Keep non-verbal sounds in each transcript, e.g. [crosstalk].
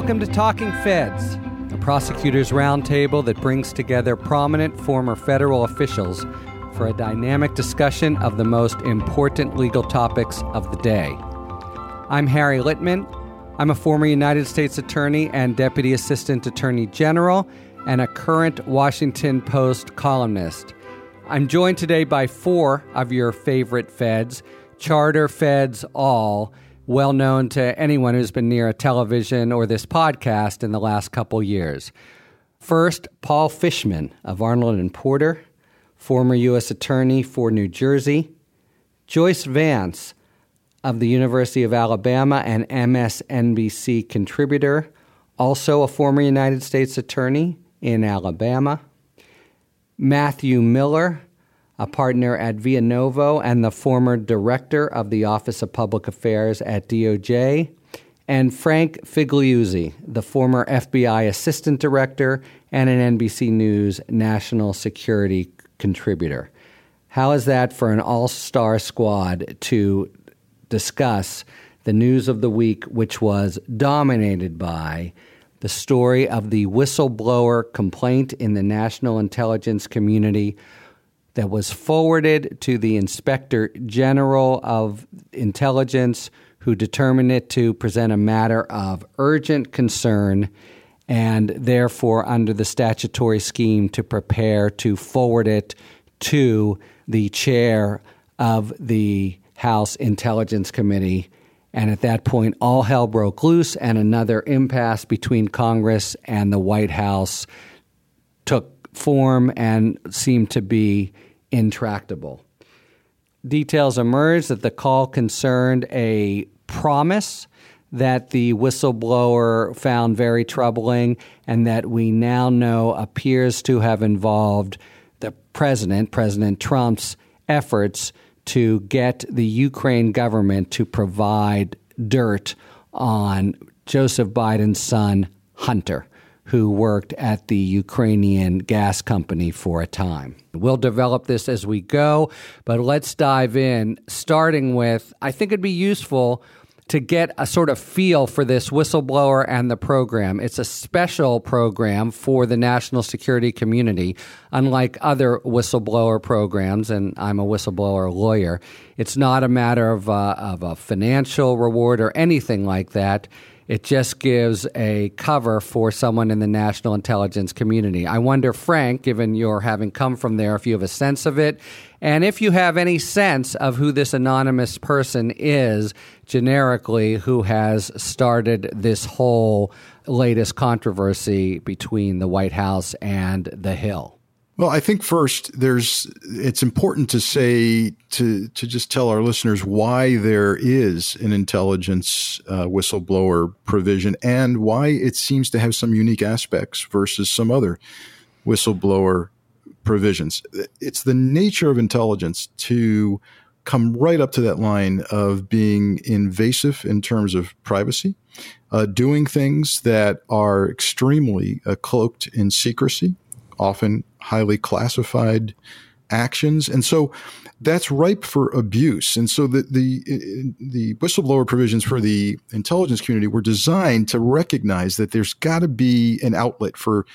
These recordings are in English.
Welcome to Talking Feds, a prosecutors roundtable that brings together prominent former federal officials for a dynamic discussion of the most important legal topics of the day. I'm Harry Litman. I'm a former United States Attorney and Deputy Assistant Attorney General and a current Washington Post columnist. I'm joined today by four of your favorite feds, charter feds all, well known to anyone who's been near a television or this podcast in the last couple years. First, Paul Fishman of Arnold and Porter, former U.S. Attorney for New Jersey. Joyce Vance of the University of Alabama and MSNBC contributor, also a former United States Attorney in Alabama. Matthew Miller, a partner at Vianovo and the former director of the Office of Public Affairs at DOJ, and Frank Figliuzzi, the former FBI assistant director and an NBC News national security contributor. How is that for an all star squad to discuss the news of the week, which was dominated by the story of the whistleblower complaint in the national intelligence community that was forwarded to the Inspector General of Intelligence, who determined it to present a matter of urgent concern and therefore, under the statutory scheme, to prepare to forward it to the chair of the House Intelligence Committee. And at that point, all hell broke loose, and another impasse between Congress and the White House took form and seemed to be intractable. Details emerged that the call concerned a promise that the whistleblower found very troubling and that we now know appears to have involved the president, President Trump's efforts to get the Ukraine government to provide dirt on Joseph Biden's son, Hunter, who worked at the Ukrainian gas company for a time. We'll develop this as we go, but let's dive in, starting with I think it'd be useful to get a sort of feel for this whistleblower and the program. It's a special program for the national security community, unlike other whistleblower programs, and I'm a whistleblower lawyer. It's not a matter of, uh, of a financial reward or anything like that. It just gives a cover for someone in the national intelligence community. I wonder, Frank, given your having come from there, if you have a sense of it, and if you have any sense of who this anonymous person is, generically, who has started this whole latest controversy between the White House and the Hill. Well, I think first there's it's important to say to to just tell our listeners why there is an intelligence uh, whistleblower provision and why it seems to have some unique aspects versus some other whistleblower provisions. It's the nature of intelligence to come right up to that line of being invasive in terms of privacy, uh, doing things that are extremely uh, cloaked in secrecy often highly classified actions. And so that's ripe for abuse. And so the, the, the whistleblower provisions for the intelligence community were designed to recognize that there's got to be an outlet for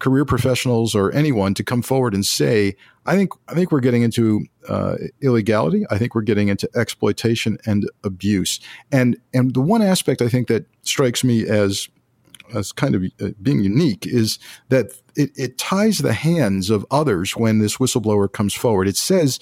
career professionals or anyone to come forward and say, I think, I think we're getting into uh, illegality. I think we're getting into exploitation and abuse. And, and the one aspect I think that strikes me as as kind of uh, being unique is that it, it ties the hands of others when this whistleblower comes forward. It says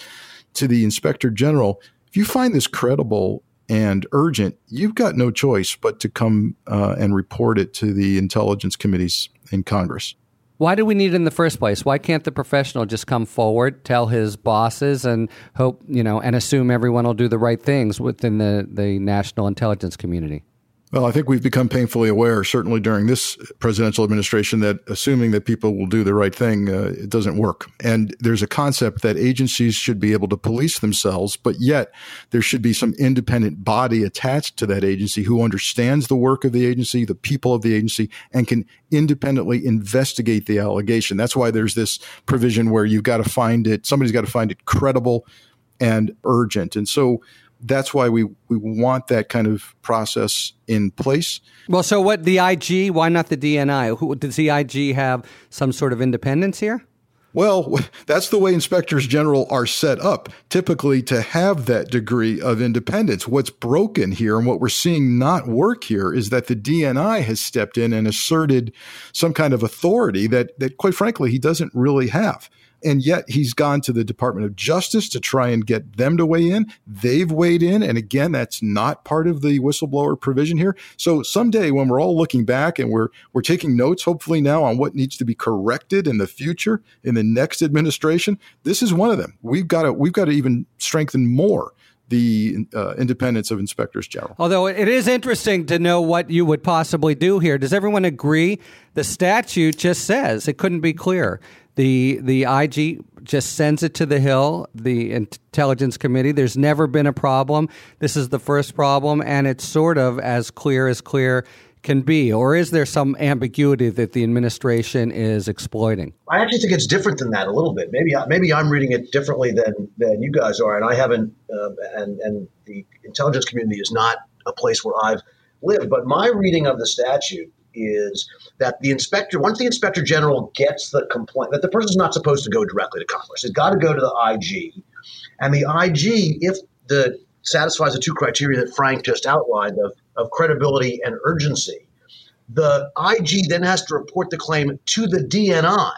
to the inspector general, if you find this credible and urgent, you've got no choice but to come uh, and report it to the intelligence committees in Congress. Why do we need it in the first place? Why can't the professional just come forward, tell his bosses, and hope you know, and assume everyone will do the right things within the the national intelligence community? Well, I think we've become painfully aware, certainly during this presidential administration, that assuming that people will do the right thing, uh, it doesn't work. And there's a concept that agencies should be able to police themselves, but yet there should be some independent body attached to that agency who understands the work of the agency, the people of the agency, and can independently investigate the allegation. That's why there's this provision where you've got to find it, somebody's got to find it credible and urgent. And so that's why we, we want that kind of process in place. Well, so what the IG? Why not the DNI? Who, does the IG have some sort of independence here? Well, [laughs] that's the way inspectors general are set up, typically to have that degree of independence. What's broken here and what we're seeing not work here is that the DNI has stepped in and asserted some kind of authority that, that quite frankly, he doesn't really have. And yet he's gone to the Department of Justice to try and get them to weigh in. They've weighed in. And again, that's not part of the whistleblower provision here. So someday when we're all looking back and we're we're taking notes, hopefully now on what needs to be corrected in the future, in the next administration, this is one of them. We've got to we've got to even strengthen more the uh, independence of inspectors general. Although it is interesting to know what you would possibly do here. Does everyone agree? The statute just says it couldn't be clearer the the IG just sends it to the Hill, the Intelligence Committee. There's never been a problem. This is the first problem, and it's sort of as clear as clear can be, or is there some ambiguity that the administration is exploiting? I actually think it's different than that a little bit. Maybe maybe I'm reading it differently than than you guys are, and I haven't. Uh, and and the intelligence community is not a place where I've lived. But my reading of the statute is that the inspector, once the inspector general gets the complaint, that the person's not supposed to go directly to Congress. It's got to go to the IG. And the IG, if the satisfies the two criteria that Frank just outlined of, of credibility and urgency, the IG then has to report the claim to the DNI,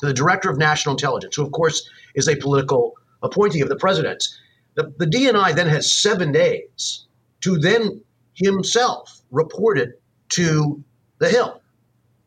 to the Director of National Intelligence, who, of course, is a political appointee of the president's. The, the DNI then has seven days to then himself report it to the Hill.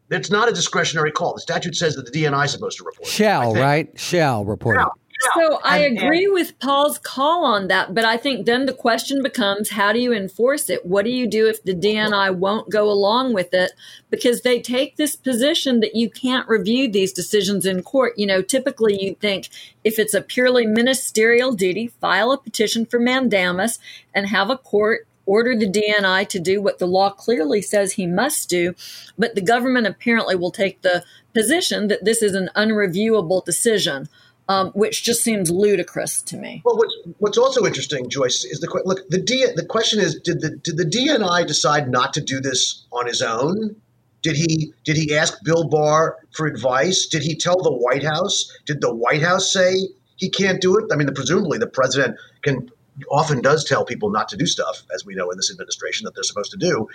It's not a discretionary call. The statute says that the DNI is supposed to report. Shall, right? Shall report. Shall. So I agree with Paul's call on that, but I think then the question becomes how do you enforce it? What do you do if the DNI won't go along with it? Because they take this position that you can't review these decisions in court. You know, typically you'd think if it's a purely ministerial duty, file a petition for mandamus and have a court order the DNI to do what the law clearly says he must do, but the government apparently will take the position that this is an unreviewable decision. Um, which just seems ludicrous to me. Well, what's, what's also interesting, Joyce, is the look. The D, the question is, did the did the DNI decide not to do this on his own? Did he did he ask Bill Barr for advice? Did he tell the White House? Did the White House say he can't do it? I mean, the, presumably the president can often does tell people not to do stuff, as we know in this administration that they're supposed to do.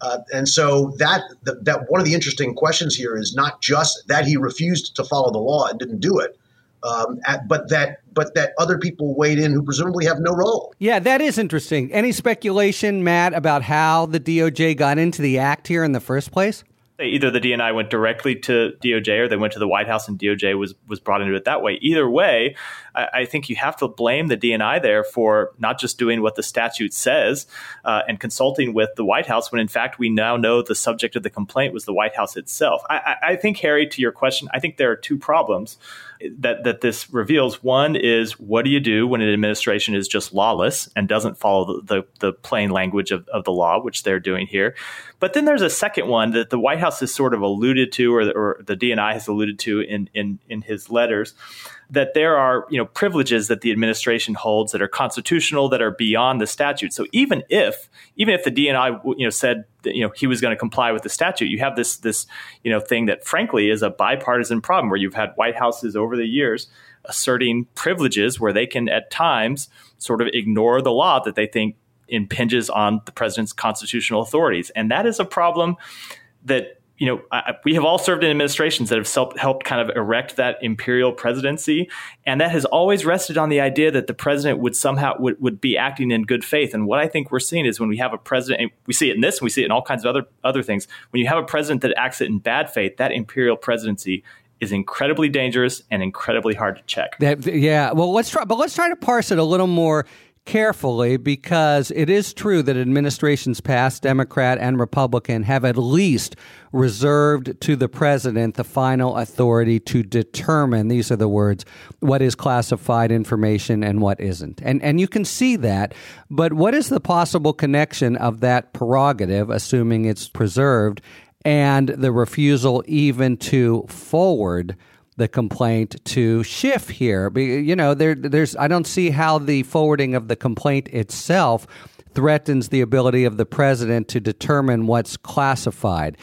Uh, and so that, that that one of the interesting questions here is not just that he refused to follow the law and didn't do it, um, at, but that but that other people weighed in who presumably have no role. Yeah, that is interesting. Any speculation, Matt, about how the DOJ got into the act here in the first place? either the DNI went directly to DOJ or they went to the White House and DOJ was was brought into it that way. Either way, I, I think you have to blame the DNI there for not just doing what the statute says uh, and consulting with the White House when in fact we now know the subject of the complaint was the White House itself. I, I, think Harry, to your question, I think there are two problems that that this reveals. One is what do you do when an administration is just lawless and doesn't follow the, the, the plain language of, of the law, which they're doing here. But then there's a second one that the White House has sort of alluded to, or, or the DNI has alluded to in in, in his letters that there are you know privileges that the administration holds that are constitutional that are beyond the statute. So even if even if the DNI you know said that, you know he was going to comply with the statute, you have this this you know thing that frankly is a bipartisan problem where you've had White Houses over the years asserting privileges where they can at times sort of ignore the law that they think impinges on the president's constitutional authorities, and that is a problem that you know, I, we have all served in administrations that have self, helped kind of erect that imperial presidency, and that has always rested on the idea that the president would somehow would, would be acting in good faith. And what I think we're seeing is when we have a president, we see it in this, and we see it in all kinds of other other things. When you have a president that acts it in bad faith, that imperial presidency is incredibly dangerous and incredibly hard to check. That, yeah, well, let's try, but let's try to parse it a little more carefully because it is true that administrations past, Democrat and Republican, have at least reserved to the president the final authority to determine, these are the words, what is classified information and what isn't. And, and you can see that, but what is the possible connection of that prerogative, assuming it's preserved, and the refusal even to forward the complaint to Schiff here. You know, there, there's I don't see how the forwarding of the complaint itself threatens the ability of the president to determine what's classified.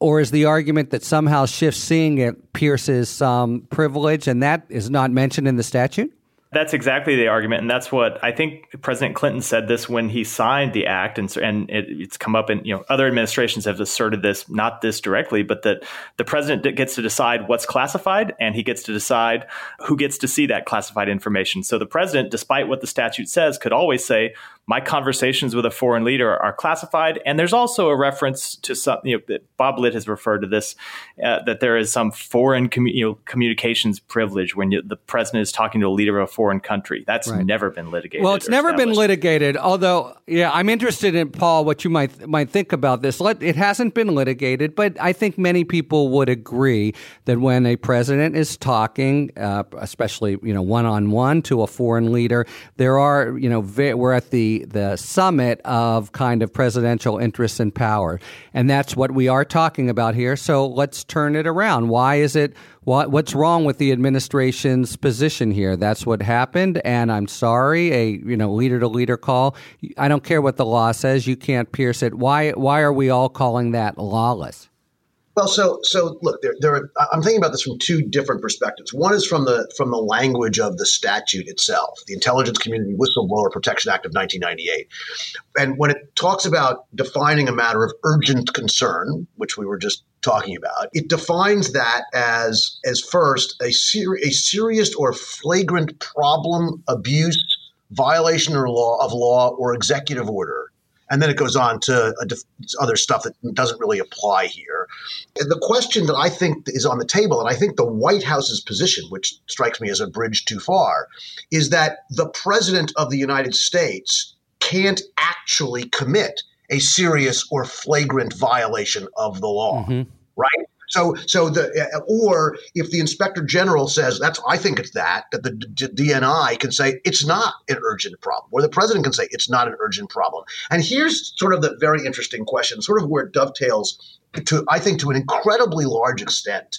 Or is the argument that somehow Schiff seeing it pierces some privilege and that is not mentioned in the statute? That's exactly the argument, and that's what I think President Clinton said this when he signed the act, and and it, it's come up, and you know other administrations have asserted this, not this directly, but that the president gets to decide what's classified, and he gets to decide who gets to see that classified information. So the president, despite what the statute says, could always say, my conversations with a foreign leader are classified. And there's also a reference to some, you know, Bob Litt has referred to this, uh, that there is some foreign commu- you know, communications privilege when you, the president is talking to a leader of a foreign country. That's right. never been litigated. Well, it's never been litigated. Although, yeah, I'm interested in Paul what you might might think about this. It hasn't been litigated, but I think many people would agree that when a president is talking, uh, especially you know one on one to a foreign leader, there are you know we're at the the summit of kind of presidential interests and power, and that's what we are talking about here. So let's turn it around. Why is it? What, what's wrong with the administration's position here? That's what happened, and I'm sorry. A you know leader to leader call. I don't care what the law says. You can't pierce it. Why? Why are we all calling that lawless? Well, so so look, there, there are, I'm thinking about this from two different perspectives. One is from the from the language of the statute itself, the Intelligence Community Whistleblower Protection Act of 1998, and when it talks about defining a matter of urgent concern, which we were just talking about, it defines that as as first a ser- a serious or flagrant problem, abuse, violation or law of law or executive order and then it goes on to def- other stuff that doesn't really apply here. The question that I think is on the table, and I think the White House's position, which strikes me as a bridge too far, is that the president of the United States can't actually commit a serious or flagrant violation of the law, mm-hmm. right? So, so the uh, or if the inspector general says that's, I think it's that that the DNI can say it's not an urgent problem, or the president can say it's not an urgent problem. And here's sort of the very interesting question, sort of where it dovetails to, I think, to an incredibly large extent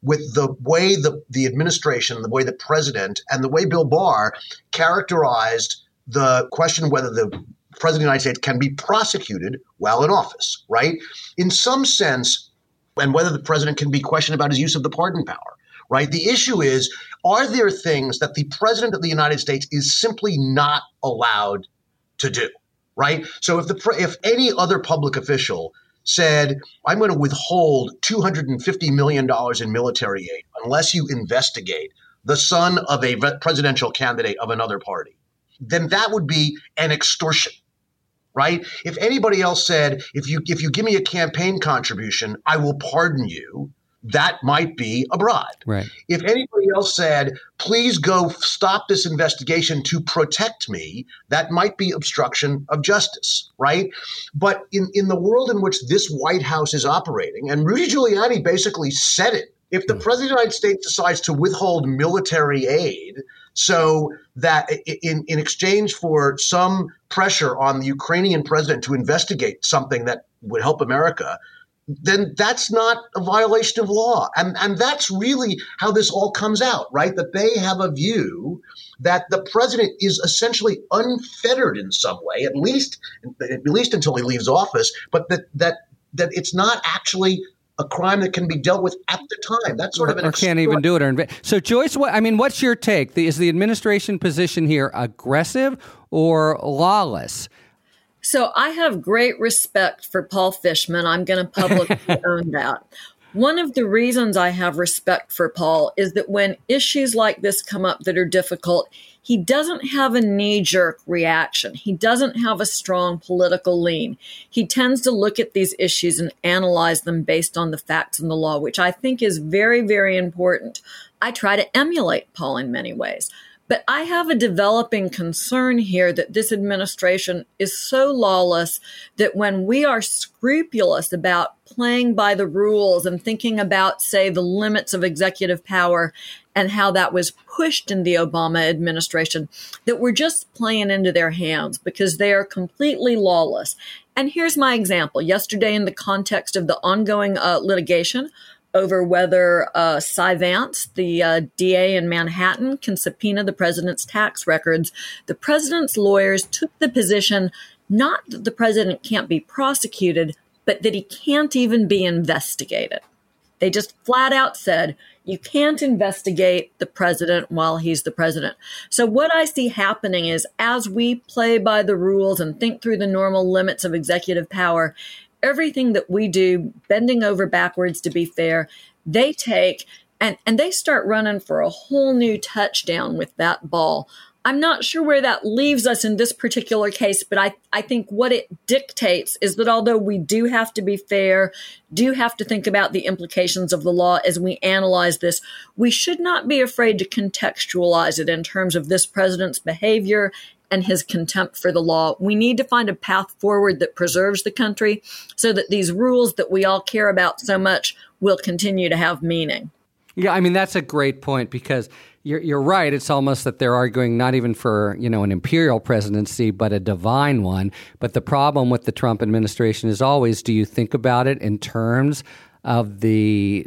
with the way the, the administration, the way the president, and the way Bill Barr characterized the question whether the president of the United States can be prosecuted while in office, right? In some sense, and whether the president can be questioned about his use of the pardon power right? The issue is are there things that the president of the United States is simply not allowed to do, right? So if the if any other public official said, "I'm going to withhold 250 million dollars in military aid unless you investigate the son of a presidential candidate of another party," then that would be an extortion right? If anybody else said, if you if you give me a campaign contribution, I will pardon you, that might be a bribe. Right. If anybody else said, please go stop this investigation to protect me, that might be obstruction of justice, right? But in, in the world in which this White House is operating, and Rudy Giuliani basically said it, if the mm. president of the United States decides to withhold military aid so that in, in exchange for some pressure on the Ukrainian president to investigate something that would help America, then that's not a violation of law. And, and that's really how this all comes out, right? That they have a view that the president is essentially unfettered in some way, at least at least until he leaves office, but that that that it's not actually a crime that can be dealt with at the time. That's sort of an or can't even do it. Or so, Joyce, what I mean, what's your take? The, is the administration position here aggressive or lawless? So I have great respect for Paul Fishman. I'm going to publicly [laughs] own that. One of the reasons I have respect for Paul is that when issues like this come up that are difficult, he doesn't have a knee jerk reaction. He doesn't have a strong political lean. He tends to look at these issues and analyze them based on the facts and the law, which I think is very, very important. I try to emulate Paul in many ways. But I have a developing concern here that this administration is so lawless that when we are scrupulous about playing by the rules and thinking about, say, the limits of executive power and how that was pushed in the Obama administration, that we're just playing into their hands because they are completely lawless. And here's my example. Yesterday, in the context of the ongoing uh, litigation over whether uh, Cy Vance, the uh, DA in Manhattan, can subpoena the president's tax records. The president's lawyers took the position not that the president can't be prosecuted, but that he can't even be investigated. They just flat out said, you can't investigate the president while he's the president. So, what I see happening is as we play by the rules and think through the normal limits of executive power, everything that we do, bending over backwards to be fair, they take and, and they start running for a whole new touchdown with that ball. I'm not sure where that leaves us in this particular case, but I, I think what it dictates is that although we do have to be fair, do have to think about the implications of the law as we analyze this, we should not be afraid to contextualize it in terms of this president's behavior and his contempt for the law. We need to find a path forward that preserves the country so that these rules that we all care about so much will continue to have meaning. Yeah, I mean that's a great point because you're, you're right. It's almost that they're arguing not even for you know an imperial presidency, but a divine one. But the problem with the Trump administration is always: do you think about it in terms of the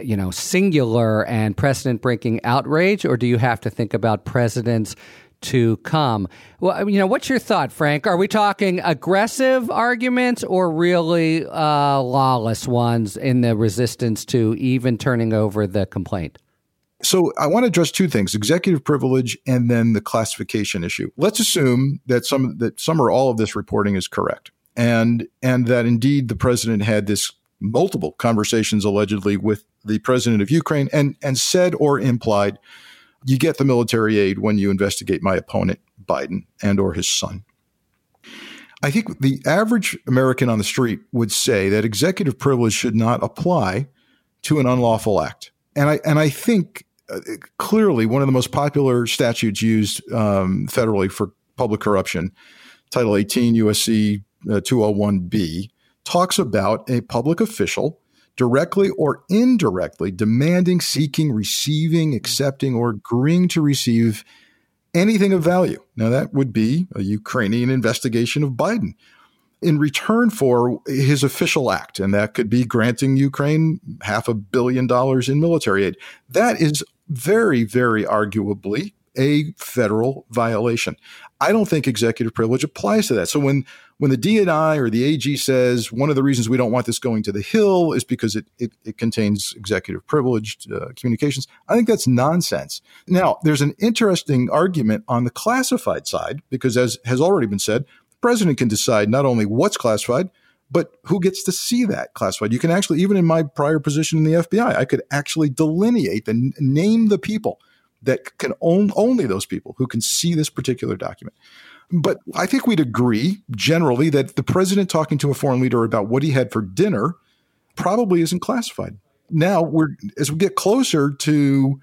you know singular and precedent breaking outrage, or do you have to think about presidents? to come. Well, you know, what's your thought, Frank? Are we talking aggressive arguments or really uh, lawless ones in the resistance to even turning over the complaint? So I want to address two things: executive privilege and then the classification issue. Let's assume that some that some or all of this reporting is correct, and and that indeed the president had this multiple conversations allegedly with the president of Ukraine and and said or implied you get the military aid when you investigate my opponent, Biden, and or his son. I think the average American on the street would say that executive privilege should not apply to an unlawful act. And I and I think clearly one of the most popular statutes used um, federally for public corruption, Title 18 USC uh, 201B, talks about a public official directly or indirectly demanding, seeking, receiving, accepting, or agreeing to receive anything of value. Now, that would be a Ukrainian investigation of Biden in return for his official act, and that could be granting Ukraine half a billion dollars in military aid. That is very, very arguably a federal violation. I don't think executive privilege applies to that. So when when the DNI or the AG says one of the reasons we don't want this going to the Hill is because it, it, it contains executive privileged uh, communications, I think that's nonsense. Now, there's an interesting argument on the classified side because, as has already been said, the president can decide not only what's classified, but who gets to see that classified? You can actually, even in my prior position in the FBI, I could actually delineate and name the people that can own only those people who can see this particular document. But I think we'd agree generally that the president talking to a foreign leader about what he had for dinner probably isn't classified. Now we're as we get closer to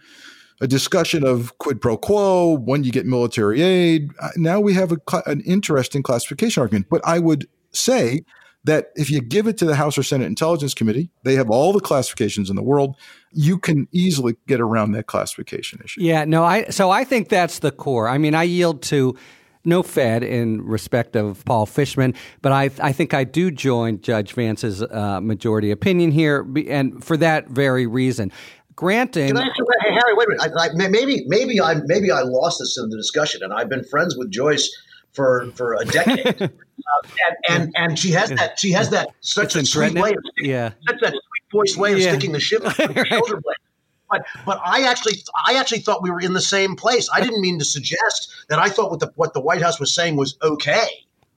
a discussion of quid pro quo, when you get military aid. Uh, now we have a, an interesting classification argument. But I would say that if you give it to the House or Senate Intelligence Committee, they have all the classifications in the world. You can easily get around that classification issue. Yeah, no, I so I think that's the core. I mean, I yield to no Fed in respect of Paul Fishman, but I, I think I do join Judge Vance's uh, majority opinion here, and for that very reason. Granting, Can I, hey, Harry, wait a minute. I, I, maybe, maybe I, maybe I lost this in the discussion, and I've been friends with Joyce for for a decade, [laughs] uh, and, and and she has that she has that such a sweet way, of sticking, yeah, such that sweet voice way of yeah. sticking the ship [laughs] the shoulder blade. But but I actually I actually thought we were in the same place. I didn't mean to suggest that I thought what the what the White House was saying was okay.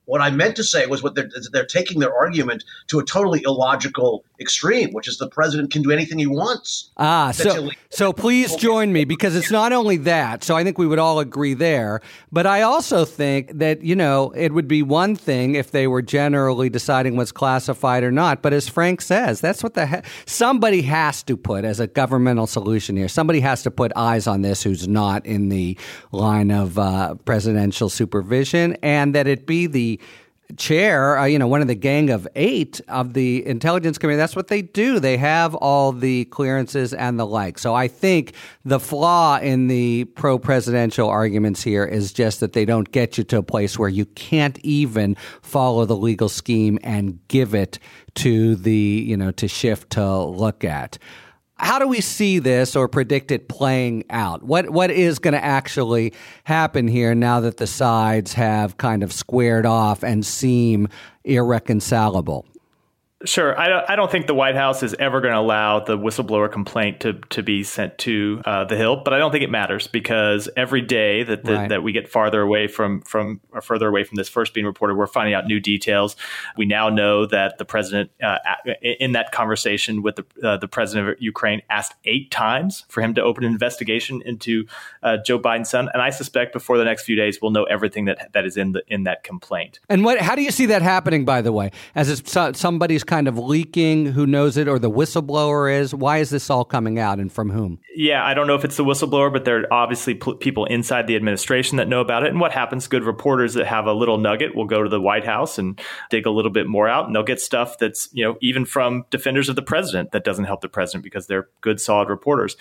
What I meant to say was what they're, they're taking their argument to a totally illogical extreme, which is the president can do anything he wants. Ah, so so please join me because it's not only that. So I think we would all agree there, but I also think that you know it would be one thing if they were generally deciding what's classified or not. But as Frank says, that's what the he- somebody has to put as a governmental solution here. Somebody has to put eyes on this who's not in the line of uh, presidential supervision, and that it be the chair, uh, you know, one of the gang of eight of the intelligence committee. That's what they do. They have all the clearances and the like. So I think the flaw in the pro presidential arguments here is just that they don't get you to a place where you can't even follow the legal scheme and give it to the, you know, to Schiff to look at. How do we see this or predict it playing out? What what is going to actually happen here now that the sides have kind of squared off and seem irreconcilable? Sure. I don't, I don't think the White House is ever going to allow the whistleblower complaint to, to be sent to uh, the Hill, but I don't think it matters because every day that the, right. that we get farther away from from or further away from this first being reported, we're finding out new details. We now know that the president, uh, in that conversation with the uh, the president of Ukraine, asked eight times for him to open an investigation into uh, Joe Biden's son, and I suspect before the next few days we'll know everything that that is in the in that complaint. And what? How do you see that happening? By the way, as somebody's kind of leaking? Who knows it? Or the whistleblower is? Why is this all coming out and from whom? Yeah, I don't know if it's the whistleblower, but there are obviously people inside the administration that know about it. And what happens? Good reporters that have a little nugget will go to the White House and dig a little bit more out, and they'll get stuff that's, you know, even from defenders of the president that doesn't help the president because they're good, solid reporters.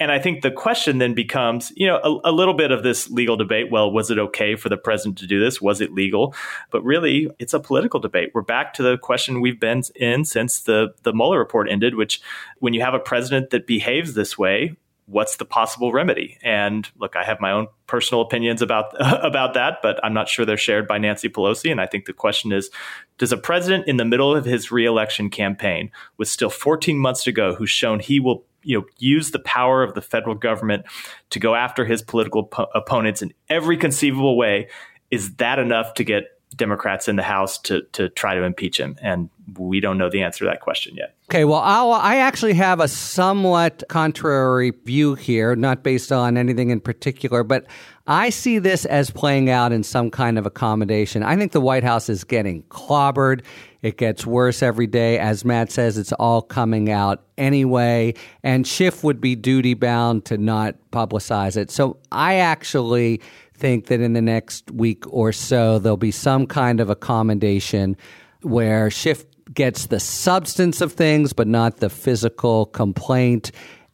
And I think the question then becomes, you know, a, a, little bit of this legal debate. Well, was it okay for the president to do this? Was it legal? But really, it's a political debate. We're back to the question we've been in since the the Mueller report ended, which when you have a president that behaves this way, what's the possible remedy? And look, I have my own personal opinions about [laughs] about that, but I'm not sure they're shared by Nancy Pelosi. And I think the question is, does a president in the middle of his reelection campaign, with still 14 months to go, who's shown he will you know use the power of the federal government to go after his political po- opponents in every conceivable way is that enough to get Democrats in the House to to try to impeach him and we don't know the answer to that question yet. Okay, well, I'll, i actually have a somewhat contrary view here, not based on anything in particular, but I see this as playing out in some kind of accommodation. I think the White House is getting clobbered. It gets worse every day. As Matt says, it's all coming out anyway. And Schiff would be duty bound to not publicize it. So I actually think that in the next week or so, there'll be some kind of accommodation where Schiff gets the substance of things, but not the physical complaint.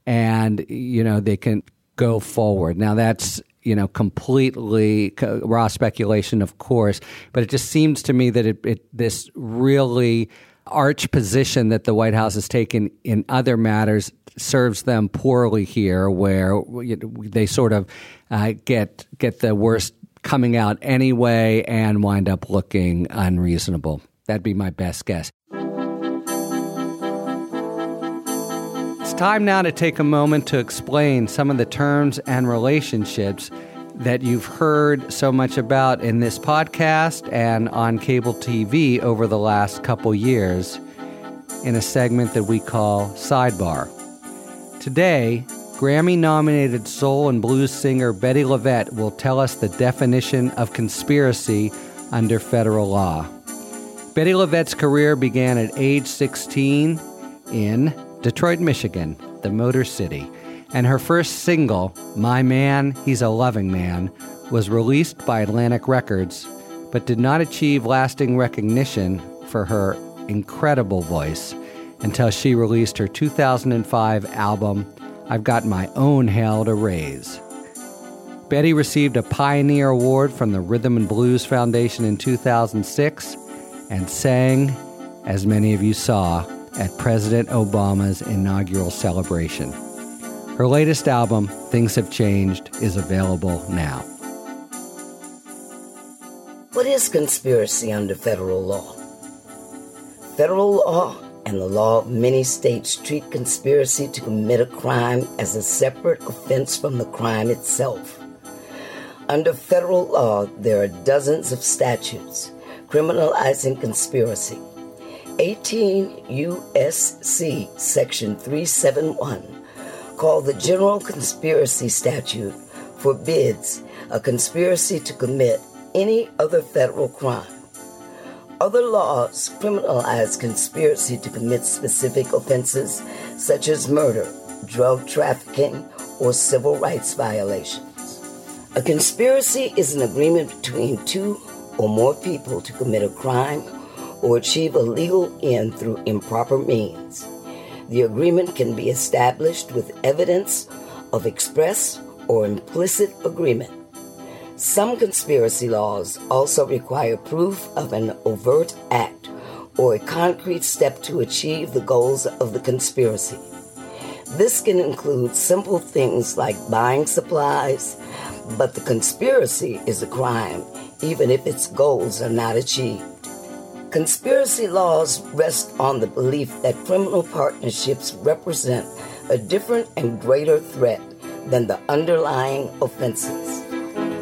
And, you know, they can go forward. Now, that's you know, completely raw speculation, of course. But it just seems to me that it, it, this really arch position that the White House has taken in other matters serves them poorly here, where they sort of uh, get get the worst coming out anyway and wind up looking unreasonable. That'd be my best guess. It's time now to take a moment to explain some of the terms and relationships that you've heard so much about in this podcast and on cable TV over the last couple years in a segment that we call Sidebar. Today, Grammy nominated soul and blues singer Bettye LaVette will tell us the definition of conspiracy under federal law. Bettye LaVette's career began at age 16 in Detroit, Michigan, the Motor City, and her first single, My Man, He's a Loving Man, was released by Atlantic Records, but did not achieve lasting recognition for her incredible voice until she released her 2005 album, I've Got My Own Hell to Raise. Bettye received a Pioneer Award from the Rhythm and Blues Foundation in 2006 and sang, as many of you saw, at President Obama's inaugural celebration. Her latest album, Things Have Changed, is available now. What is conspiracy under federal law? Federal law and the law of many states treat conspiracy to commit a crime as a separate offense from the crime itself. Under federal law, there are dozens of statutes criminalizing conspiracy. 18 U.S.C. Section 371, called the General Conspiracy Statute, forbids a conspiracy to commit any other federal crime. Other laws criminalize conspiracy to commit specific offenses such as murder, drug trafficking, or civil rights violations. A conspiracy is an agreement between two or more people to commit a crime or achieve a legal end through improper means. The agreement can be established with evidence of express or implicit agreement. Some conspiracy laws also require proof of an overt act or a concrete step to achieve the goals of the conspiracy. This can include simple things like buying supplies, but the conspiracy is a crime, even if its goals are not achieved. Conspiracy laws rest on the belief that criminal partnerships represent a different and greater threat than the underlying offenses.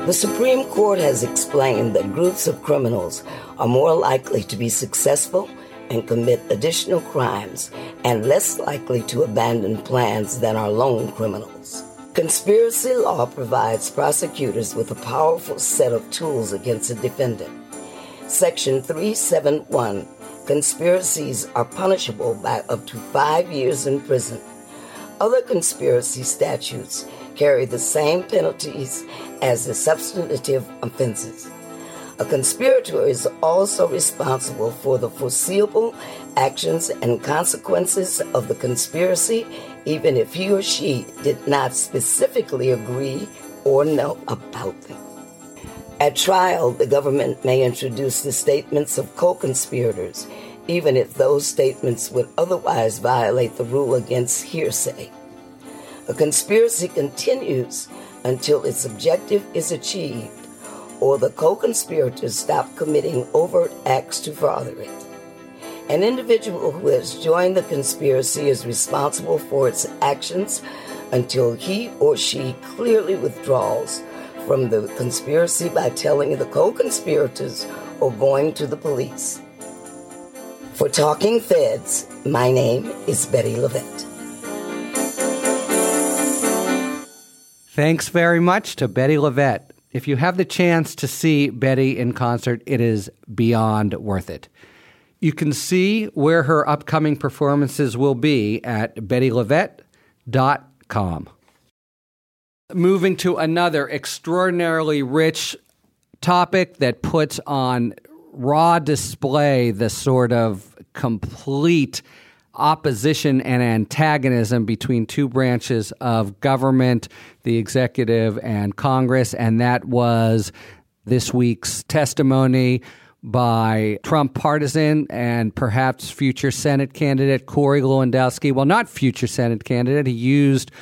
The Supreme Court has explained that groups of criminals are more likely to be successful and commit additional crimes and less likely to abandon plans than are lone criminals. Conspiracy law provides prosecutors with a powerful set of tools against a defendant. Section 371 Conspiracies are punishable by up to five years in prison. Other conspiracy statutes carry the same penalties as the substantive offenses. A conspirator is also responsible for the foreseeable actions and consequences of the conspiracy, even if he or she did not specifically agree or know about them. At trial, the government may introduce the statements of co conspirators, even if those statements would otherwise violate the rule against hearsay. A conspiracy continues until its objective is achieved or the co conspirators stop committing overt acts to further it. An individual who has joined the conspiracy is responsible for its actions until he or she clearly withdraws from the conspiracy by telling the co conspirators or going to the police. For Talking Feds, my name is Bettye LaVette. Thanks very much to Bettye LaVette. If you have the chance to see Bettye in concert, it is beyond worth it. You can see where her upcoming performances will be at bettyelavette.com. Moving to another extraordinarily rich topic that puts on raw display the sort of complete opposition and antagonism between two branches of government, the executive and Congress, and that was this week's testimony by Trump partisan and perhaps future Senate candidate Corey Lewandowski. Well, not future Senate candidate. He used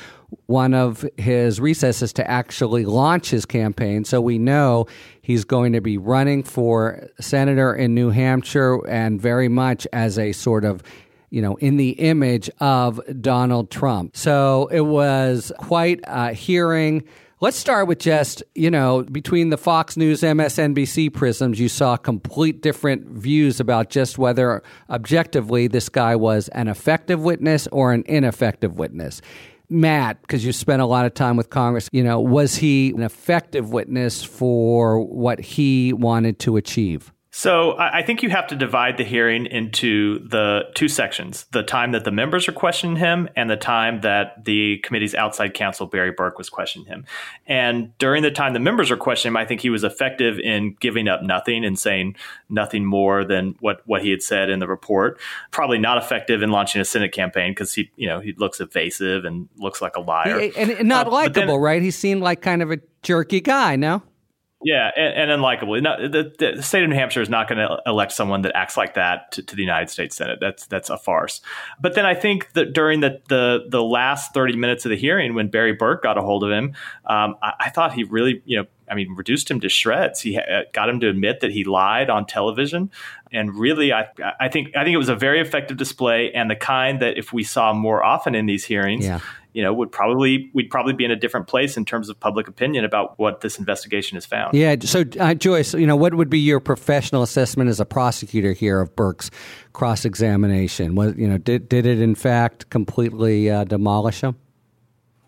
one of his recesses to actually launch his campaign. So we know he's going to be running for senator in New Hampshire and very much as a sort of you know, in the image of Donald Trump. So it was quite a hearing. Let's start with just, you know, between the Fox News, MSNBC prisms, you saw complete different views about just whether objectively this guy was an effective witness or an ineffective witness. Matt, because you spent a lot of time with Congress, you know, was he an effective witness for what he wanted to achieve? So I think you have to divide the hearing into the two sections: the time that the members are questioning him, and the time that the committee's outside counsel Barry Berke was questioning him. And during the time the members are questioning him, I think he was effective in giving up nothing and saying nothing more than what what he had said in the report. Probably not effective in launching a Senate campaign because he you know he looks evasive and looks like a liar he, and, not uh, likable, right? He seemed like kind of a jerky guy. No. Yeah, and, and unlikable. No, the, the, state of New Hampshire is not going to elect someone that acts like that to, to, the United States Senate. That's that's a farce. But then I think that during the the, the last thirty minutes of the hearing, when Barry Berke got a hold of him, um, I, I, thought he really, you know, I mean, reduced him to shreds. He ha- got him to admit that he lied on television, and really, I I think I think it was a very effective display, and the kind that if we saw more often in these hearings. Yeah you know, would probably we'd probably be in a different place in terms of public opinion about what this investigation has found. Yeah. So, uh, Joyce, you know, what would be your professional assessment as a prosecutor here of Berke's cross examination? Was you know, did did it in fact completely uh, demolish him?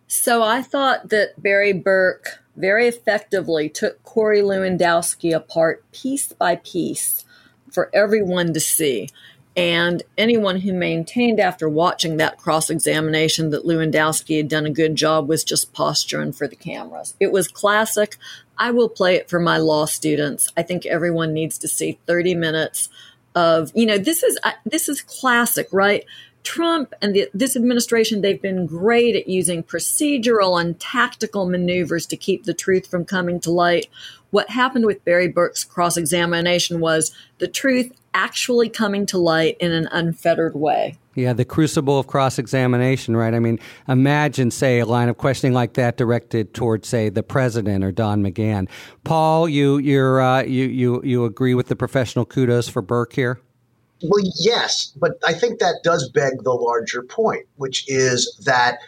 So I thought that Barry Berke very effectively took Corey Lewandowski apart piece by piece for everyone to see. And anyone who maintained after watching that cross examination that Lewandowski had done a good job was just posturing for the cameras. It was classic. I will play it for my law students. I think everyone needs to see 30 minutes of, you know, this is this is classic, right? Trump and the, this administration, they've been great at using procedural and tactical maneuvers to keep the truth from coming to light. What happened with Barry Berke's cross examination was the truth actually coming to light in an unfettered way. Yeah, the crucible of cross examination, right? I mean, imagine, say, a line of questioning like that directed towards, say, the president or Don McGahn. Paul, you you're uh, you you you agree with the professional kudos for Berke here? Well, yes, but I think that does beg the larger point, which is that,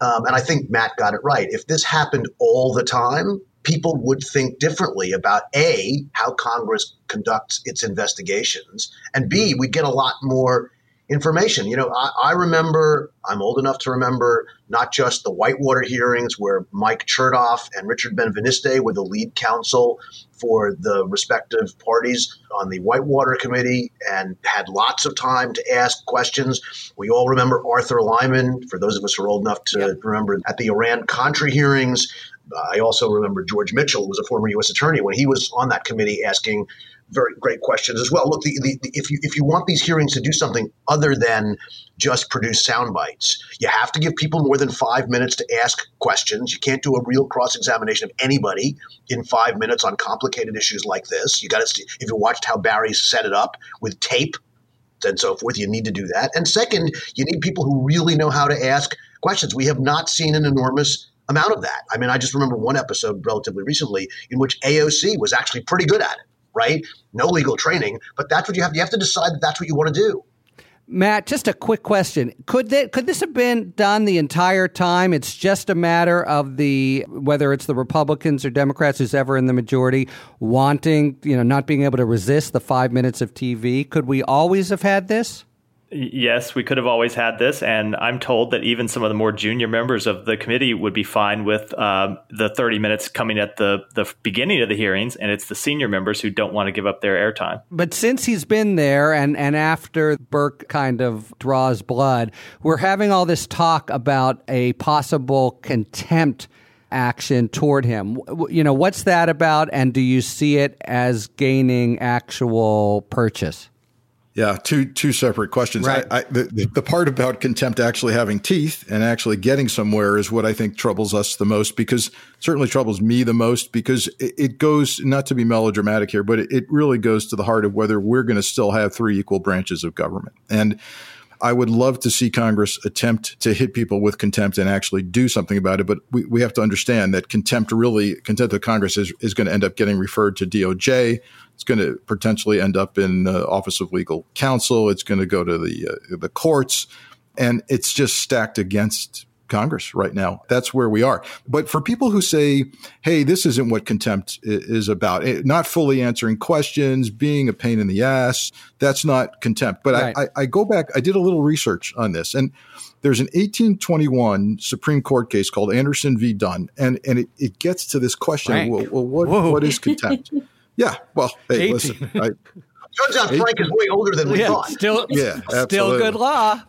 um, and I think Matt got it right. If this happened all the time, people would think differently about A, how Congress conducts its investigations, and B, mm-hmm. we'd get a lot more information. You know, I, I, remember, I'm old enough to remember not just the Whitewater hearings where Mike Chertoff and Richard Benveniste were the lead counsel for the respective parties on the Whitewater Committee and had lots of time to ask questions. We all remember Arthur Liman, for those of us who are old enough to yep. remember at the Iran Contra hearings. I also remember George Mitchell, was a former U.S. attorney, when he was on that committee asking very great questions as well. Look, the, the, the, if you if you want these hearings to do something other than just produce sound bites, you have to give people more than five minutes to ask questions. You can't do a real cross examination of anybody in five minutes on complicated issues like this. You got to if you watched how Barry set it up with tape and so forth, you need to do that. And second, you need people who really know how to ask questions. We have not seen an enormous amount of that. I mean, I just remember one episode relatively recently in which AOC was actually pretty good at it right? No legal training, but that's what you have. You have to decide that that's what you want to do. Matt, just a quick question: Could that could this have been done the entire time? It's just a matter of the whether it's the Republicans or Democrats who's ever in the majority wanting, you know, not being able to resist the five minutes of TV. Could we always have had this? Yes, we could have always had this, and I'm told that even some of the more junior members of the committee would be fine with um, the 30 minutes coming at the the beginning of the hearings, and it's the senior members who don't want to give up their airtime. But since he's been there, and and after Berke kind of draws blood, we're having all this talk about a possible contempt action toward him. You know, what's that about, and do you see it as gaining actual purchase? Yeah, two two separate questions. Right. I, I, the, the part about contempt actually having teeth and actually getting somewhere is what I think troubles us the most because certainly troubles me the most because it, it goes not to be melodramatic here, but it, it really goes to the heart of whether we're going to still have three equal branches of government. And I would love to see Congress attempt to hit people with contempt and actually do something about it. But we, we have to understand that contempt really, contempt of Congress is, is going to end up getting referred to DOJ. It's going to potentially end up in uh, Office of Legal Counsel. It's going to go to the uh, the courts, and it's just stacked against Congress right now. That's where we are. But for people who say, hey, this isn't what contempt is about, it, not fully answering questions, being a pain in the ass, that's not contempt. But right. I, I, I go back, I did a little research on this, and there's an 1821 Supreme Court case called Anderson v. Dunn, and, and it, it gets to this question right. well, well, what, what is contempt? [laughs] yeah, well, hey, 18. listen. I, Turns out Frank is way older than we yeah, thought. Still, yeah, still good law.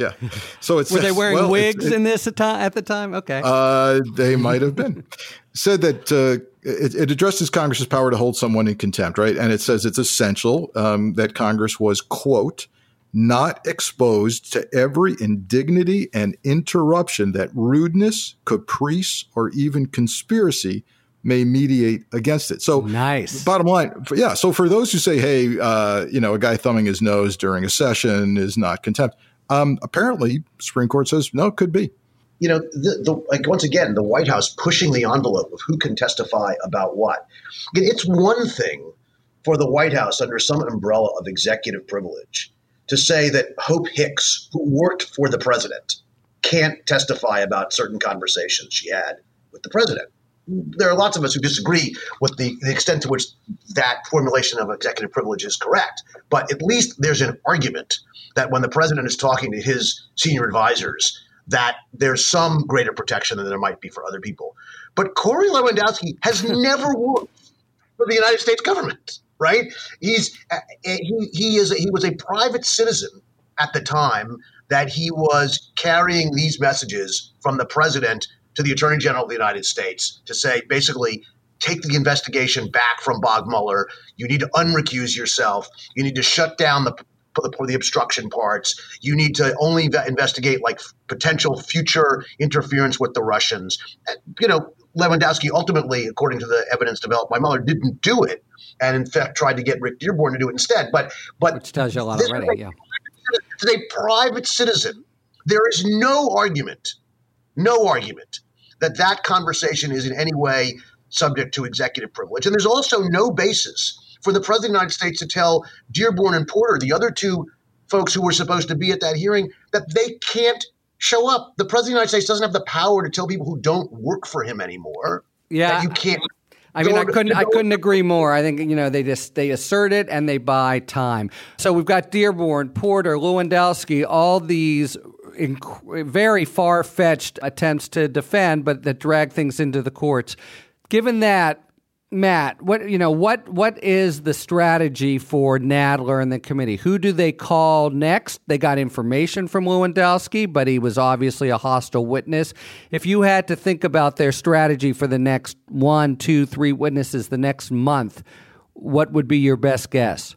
Yeah. So it's were they wearing well, wigs it, in this at the time? Okay. Uh, they might have been. Said that uh, it, it, addresses Congress's power to hold someone in contempt, right? And it says it's essential um, that Congress was quote not exposed to every indignity and interruption that rudeness, caprice, or even conspiracy may mediate against it. So nice. Bottom line, yeah. So for those who say, "Hey, uh, you know, a guy thumbing his nose during a session is not contempt," Um, apparently, Supreme Court says no, it could be. You know, the, the, like once again, the White House pushing the envelope of who can testify about what. It's one thing for the White House under some umbrella of executive privilege to say that Hope Hicks, who worked for the president, can't testify about certain conversations she had with the president. There are lots of us who disagree with the, the extent to which that formulation of executive privilege is correct, but at least there's an argument that when the president is talking to his senior advisors, that there's some greater protection than there might be for other people. But Corey Lewandowski has [laughs] never worked for the United States government, right? He's uh, he, he is he was a private citizen at the time that he was carrying these messages from the president to the Attorney General of the United States to say basically take the investigation back from Bob Mueller. You need to unrecuse yourself. You need to shut down the the, the obstruction parts. You need to only investigate like potential future interference with the Russians. You know, Lewandowski ultimately, according to the evidence developed by Mueller, didn't do it, and in fact tried to get Rick Dearborn to do it instead. But but which tells you a lot already. Yeah, as a private citizen, there is no argument, no argument that that conversation is in any way subject to executive privilege, and there's also no basis for the president of the United States to tell Dearborn and Porter, the other two folks who were supposed to be at that hearing, that they can't show up. The president of the United States doesn't have the power to tell people who don't work for him anymore. Yeah, you can't. I mean, I couldn't, I couldn't agree more. I think you know they just they assert it and they buy time. So we've got Dearborn, Porter, Lewandowski, all these inc- very far fetched attempts to defend, but that drag things into the courts. Given that, Matt, what you know, what what is the strategy for Nadler and the committee? Who do they call next? They got information from Lewandowski, but he was obviously a hostile witness. If you had to think about their strategy for the next one, two, three witnesses the next month, what would be your best guess?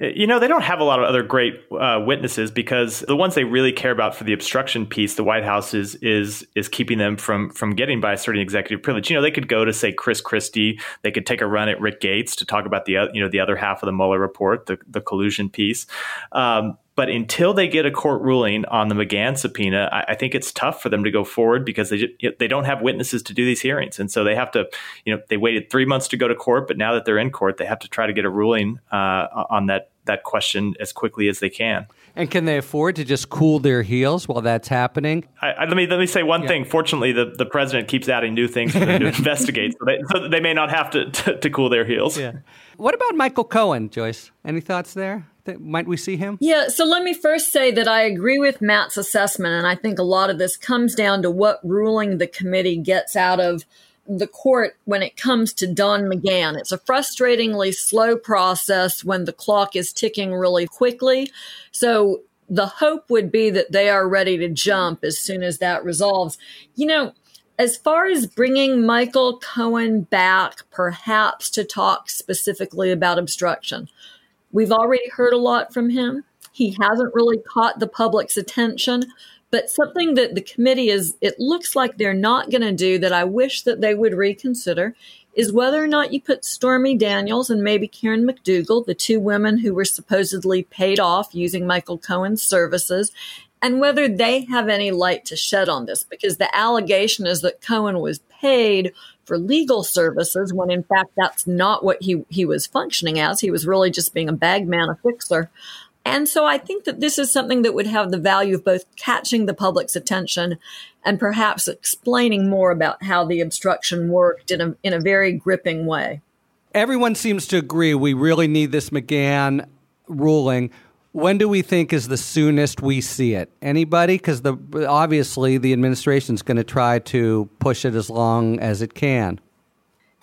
You know, they don't have a lot of other great uh, witnesses because the ones they really care about for the obstruction piece, the White House is is is keeping them from from getting by asserting executive privilege. You know, they could go to say Chris Christie, they could take a run at Rick Gates to talk about the you know the other half of the Mueller report, the the collusion piece. Um, but until they get a court ruling on the McGahn subpoena, I, I think it's tough for them to go forward because they they don't have witnesses to do these hearings, and so they have to. You know, they waited three months to go to court, but now that they're in court, they have to try to get a ruling uh, on that that question as quickly as they can. And can they afford to just cool their heels while that's happening? I, I, let me let me say one yeah. thing. Fortunately, the, the president keeps adding new things for them to [laughs] investigate, so they, so they, may not have to, to, to cool their heels. Yeah. What about Michael Cohen, Joyce? Any thoughts there? might we see him? Yeah, so let me first say that I agree with Matt's assessment, and I think a lot of this comes down to what ruling the committee gets out of the court when it comes to Don McGahn. It's a frustratingly slow process when the clock is ticking really quickly. So the hope would be that they are ready to jump as soon as that resolves. You know, as far as bringing Michael Cohen back, perhaps to talk specifically about obstruction, We've already heard a lot from him. He hasn't really caught the public's attention, but something that the committee is, it looks like they're not going to do that I wish that they would reconsider is whether or not you put Stormy Daniels and maybe Karen McDougal, the two women who were supposedly paid off using Michael Cohen's services, and whether they have any light to shed on this, because the allegation is that Cohen was paid for legal services when in fact that's not what he, he was functioning as. He was really just being a bagman, a fixer. And so I think that this is something that would have the value of both catching the public's attention and perhaps explaining more about how the obstruction worked in a, in a very gripping way. Everyone seems to agree we really need this McGahn ruling. When do we think is the soonest we see it? Anybody? Because obviously the administration is going to try to push it as long as it can.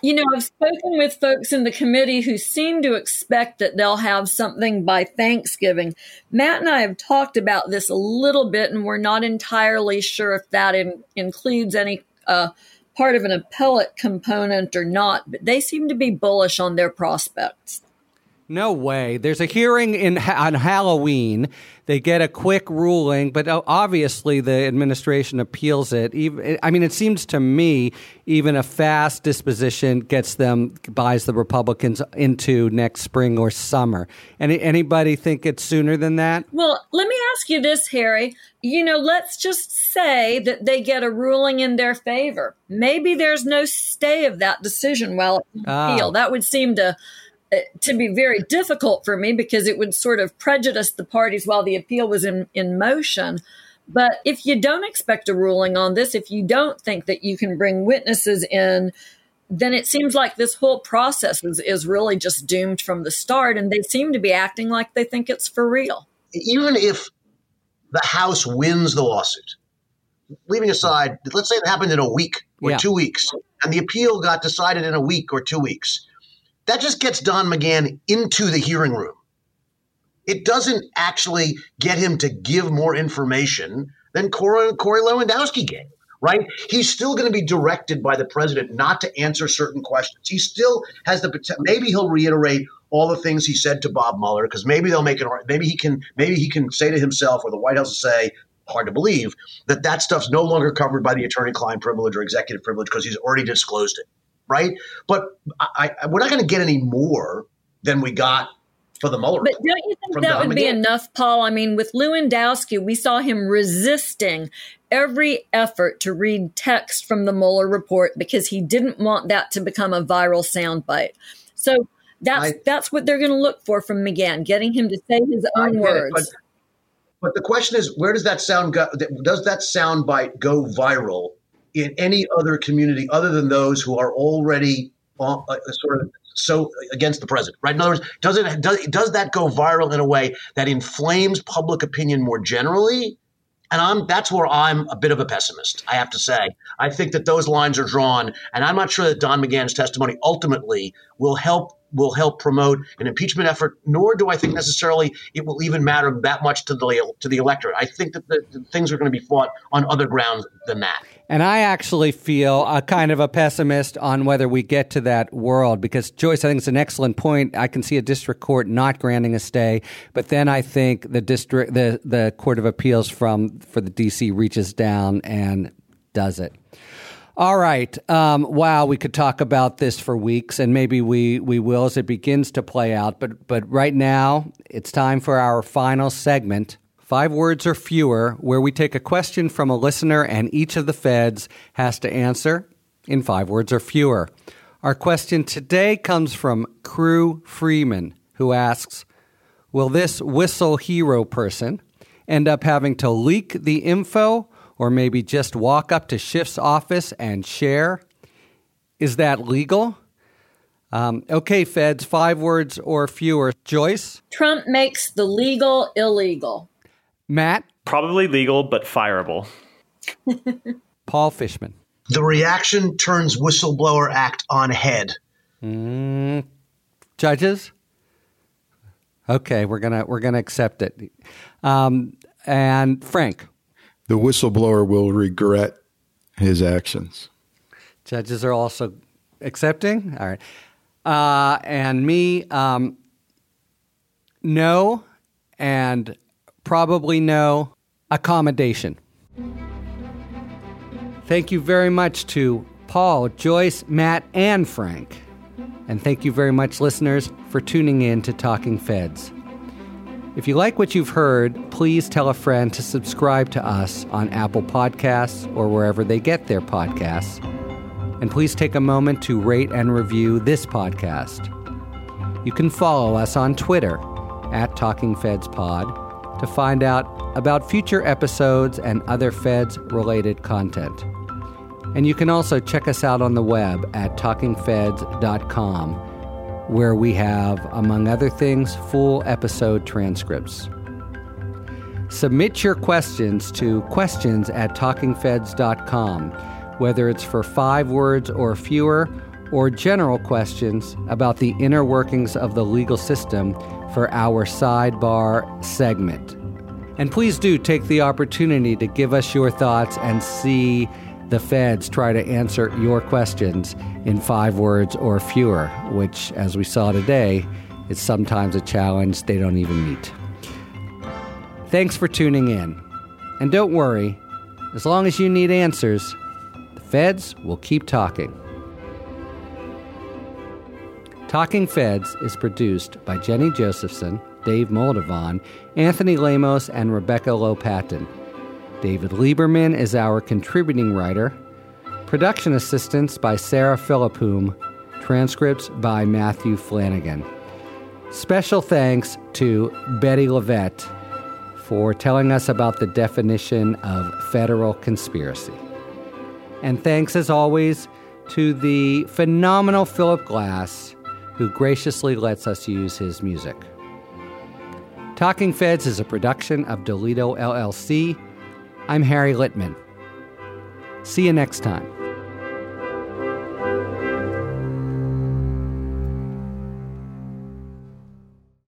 You know, I've spoken with folks in the committee who seem to expect that they'll have something by Thanksgiving. Matt and I have talked about this a little bit, and we're not entirely sure if that in, includes any uh, part of an appellate component or not, but they seem to be bullish on their prospects. No way. There's a hearing in on Halloween. They get a quick ruling, but obviously the administration appeals it. Even, I mean, it seems to me even a fast disposition gets them buys the Republicans into next spring or summer. Any anybody think it's sooner than that? Well, let me ask you this, Harry. You know, let's just say that they get a ruling in their favor. Maybe there's no stay of that decision while it's appeal. Oh. That would seem to uh, to be very difficult for me because it would sort of prejudice the parties while the appeal was in, in motion. But if you don't expect a ruling on this, if you don't think that you can bring witnesses in, then it seems like this whole process is, is really just doomed from the start. And they seem to be acting like they think it's for real. Even if the House wins the lawsuit, leaving aside, let's say it happened in a week or yeah. two weeks, and the appeal got decided in a week or two weeks that just gets Don McGahn into the hearing room. It doesn't actually get him to give more information than Corey, Corey Lewandowski gave, right? He's still going to be directed by the president not to answer certain questions. He still has the potential. Maybe he'll reiterate all the things he said to Bob Mueller because maybe they'll make it. Maybe he can. Maybe he can say to himself, or the White House will say, hard to believe that that stuff's no longer covered by the attorney-client privilege or executive privilege because he's already disclosed it, right? But I, I, we're not going to get any more than we got for the Mueller. But don't you think that would be enough, Paul? I mean, with Lewandowski, we saw him resisting every effort to read text from the Mueller report because he didn't want that to become a viral soundbite. So that's I, that's what they're going to look for from McGahn, getting him to say his own words. It, but, but the question is, where does that sound go? Does that soundbite go viral in any other community other than those who are already uh, sort of so against the president, right? In other words, does it does, does that go viral in a way that inflames public opinion more generally? And I'm that's where I'm a bit of a pessimist. I have to say, I think that those lines are drawn, and I'm not sure that Don McGahn's testimony ultimately will help will help promote an impeachment effort, nor do I think necessarily it will even matter that much to the to the electorate. I think that the, the things are going to be fought on other grounds than that. And I actually feel a kind of a pessimist on whether we get to that world because Joyce, I think it's an excellent point. I can see a district court not granting a stay, but then I think the district the the court of appeals from for the DC reaches down and does it. All right. Um, wow, we could talk about this for weeks, and maybe we, we will as it begins to play out. But but right now, it's time for our final segment, five words or fewer, where we take a question from a listener, and each of the feds has to answer in five words or fewer. Our question today comes from Crew Freeman, who asks, "Will this whistle hero person end up having to leak the info?" or maybe just walk up to Schiff's office and share? Is that legal? Um, okay, feds, five words or fewer. Joyce? Trump makes the legal illegal. Matt? Probably legal, but fireable. [laughs] Paul Fishman. The reaction turns whistleblower act on head. Mm, judges? Okay, we're gonna we're gonna accept it. Um, and Frank the whistleblower will regret his actions. Judges are also accepting. All right. Uh, and me, um, no, and probably no accommodation. Thank you very much to Paul, Joyce, Matt, and Frank. And thank you very much, listeners, for tuning in to Talking Feds. If you like what you've heard, please tell a friend to subscribe to us on Apple Podcasts or wherever they get their podcasts. And please take a moment to rate and review this podcast. You can follow us on Twitter at Talking Feds Pod to find out about future episodes and other Feds related content. And you can also check us out on the web at talkingfeds.com where we have, among other things, full episode transcripts. Submit your questions to questions at talkingfeds.com, whether it's for five words or fewer, or general questions about the inner workings of the legal system for our sidebar segment. And please do take the opportunity to give us your thoughts and see the feds try to answer your questions in five words or fewer, which, as we saw today, is sometimes a challenge they don't even meet. Thanks for tuning in. And don't worry, as long as you need answers, the feds will keep talking. Talking Feds is produced by Jenny Josephson, Dave Moldovan, Anthony Lamos, and Rebecca Lopatin. David Lieberman is our contributing writer. Production assistance by Sarah Philippum. Transcripts by Matthew Flanagan. Special thanks to Bettye LaVette for telling us about the definition of federal conspiracy. And thanks, as always, to the phenomenal Philip Glass, who graciously lets us use his music. Talking Feds is a production of Dolito LLC I'm Harry Litman. See you next time.